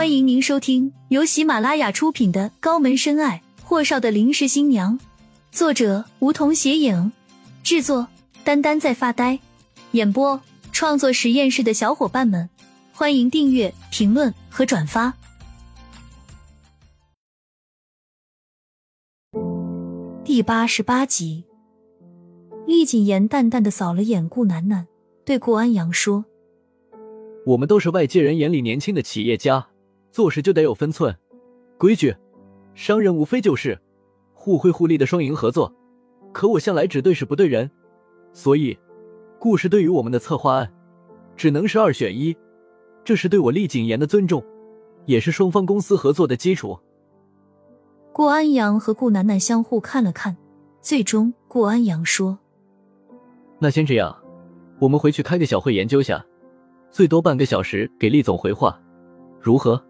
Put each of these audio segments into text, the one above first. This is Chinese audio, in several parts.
欢迎您收听由喜马拉雅出品的《高门深爱：霍少的临时新娘》，作者梧桐斜影，制作丹丹在发呆，演播创作实验室的小伙伴们，欢迎订阅、评论和转发。第八十八集，厉谨言淡淡的扫了眼顾楠楠，对顾安阳说：“我们都是外界人眼里年轻的企业家。”做事就得有分寸、规矩，商人无非就是互惠互利的双赢合作。可我向来只对事不对人，所以故事对于我们的策划案，只能是二选一。这是对我厉谨言的尊重，也是双方公司合作的基础。顾安阳和顾楠楠相互看了看，最终顾安阳说：“那先这样，我们回去开个小会研究下，最多半个小时给厉总回话，如何？”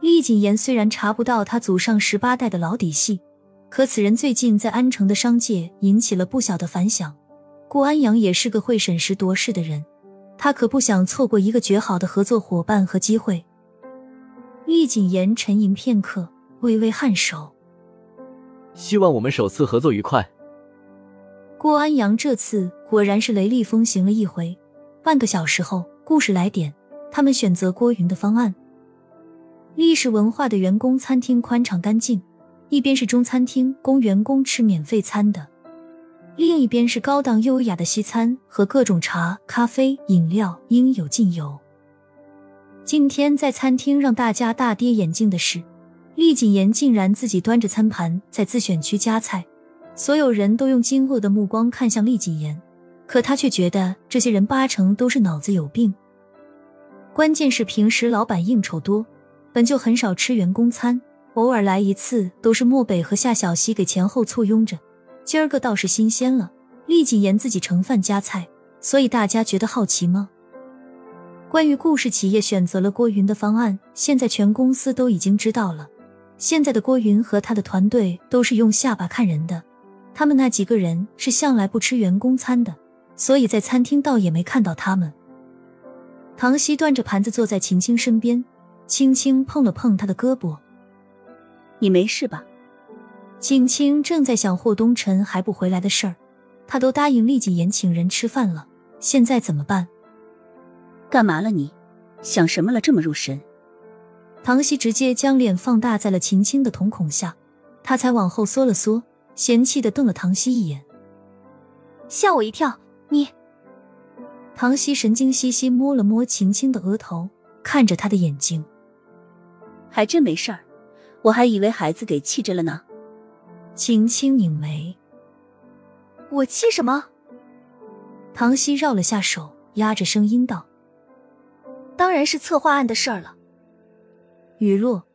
厉谨言虽然查不到他祖上十八代的老底细，可此人最近在安城的商界引起了不小的反响。顾安阳也是个会审时度势的人，他可不想错过一个绝好的合作伙伴和机会。厉谨言沉吟片刻，微微颔首：“希望我们首次合作愉快。”顾安阳这次果然是雷厉风行了一回。半个小时后，故事来点，他们选择郭云的方案。历史文化的员工餐厅宽敞干净，一边是中餐厅供员工吃免费餐的，另一边是高档优雅的西餐和各种茶、咖啡、饮料应有尽有。今天在餐厅让大家大跌眼镜的是，厉谨言竟然自己端着餐盘在自选区夹菜，所有人都用惊愕的目光看向厉谨言，可他却觉得这些人八成都是脑子有病。关键是平时老板应酬多。本就很少吃员工餐，偶尔来一次都是漠北和夏小溪给前后簇拥着。今儿个倒是新鲜了，厉谨言自己盛饭夹菜，所以大家觉得好奇吗？关于顾氏企业选择了郭云的方案，现在全公司都已经知道了。现在的郭云和他的团队都是用下巴看人的，他们那几个人是向来不吃员工餐的，所以在餐厅倒也没看到他们。唐熙端着盘子坐在秦青身边。轻轻碰了碰他的胳膊，你没事吧？景清正在想霍东辰还不回来的事儿，他都答应厉谨言请人吃饭了，现在怎么办？干嘛了你？想什么了？这么入神？唐熙直接将脸放大在了秦青的瞳孔下，他才往后缩了缩，嫌弃的瞪了唐熙一眼，吓我一跳！你……唐熙神经兮兮摸了摸秦青的额头，看着他的眼睛。还真没事儿，我还以为孩子给气着了呢。秦青拧眉，我气什么？唐熙绕了下手，压着声音道：“当然是策划案的事儿了。”雨落，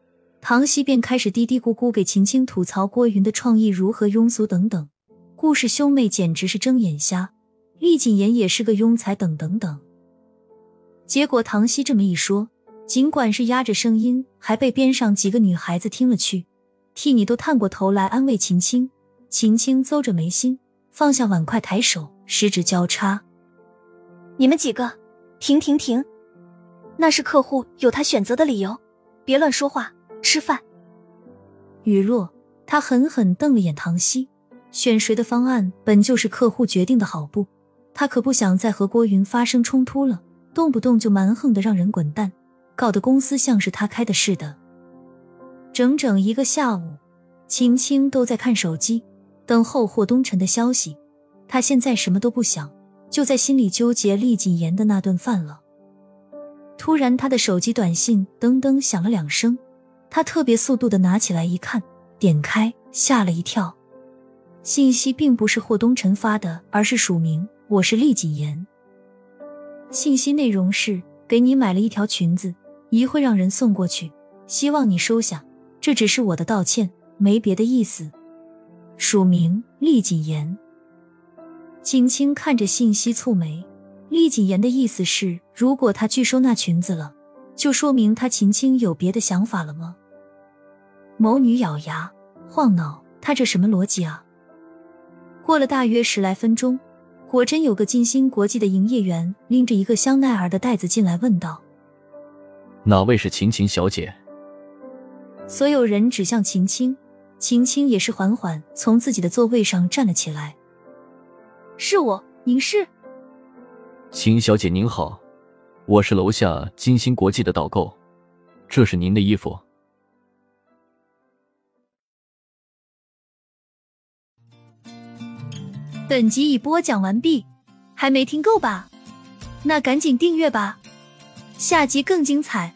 唐熙便开始嘀嘀咕咕给秦青吐槽郭云的创意如何庸俗等等。顾氏兄妹简直是睁眼瞎，厉谨言也是个庸才等等等。结果唐熙这么一说。尽管是压着声音，还被边上几个女孩子听了去，替你都探过头来安慰秦青。秦青邹着眉心，放下碗筷，抬手，十指交叉：“你们几个，停停停！那是客户有他选择的理由，别乱说话，吃饭。”雨落，他狠狠瞪了眼唐熙，选谁的方案本就是客户决定的好不？他可不想再和郭云发生冲突了，动不动就蛮横的让人滚蛋。搞得公司像是他开的似的。整整一个下午，青青都在看手机，等候霍东辰的消息。他现在什么都不想，就在心里纠结厉谨言的那顿饭了。突然，他的手机短信噔噔响了两声，他特别速度的拿起来一看，点开，吓了一跳。信息并不是霍东辰发的，而是署名：“我是厉谨言。”信息内容是：“给你买了一条裙子。”一会让人送过去，希望你收下。这只是我的道歉，没别的意思。署名厉谨言。青青看着信息蹙眉。厉谨言的意思是，如果他拒收那裙子了，就说明他秦青有别的想法了吗？某女咬牙晃脑，他这什么逻辑啊？过了大约十来分钟，果真有个金星国际的营业员拎着一个香奈儿的袋子进来，问道。哪位是晴晴小姐？所有人指向秦青，秦青也是缓缓从自己的座位上站了起来。是我，您是？秦小姐您好，我是楼下金星国际的导购，这是您的衣服。本集已播讲完毕，还没听够吧？那赶紧订阅吧，下集更精彩。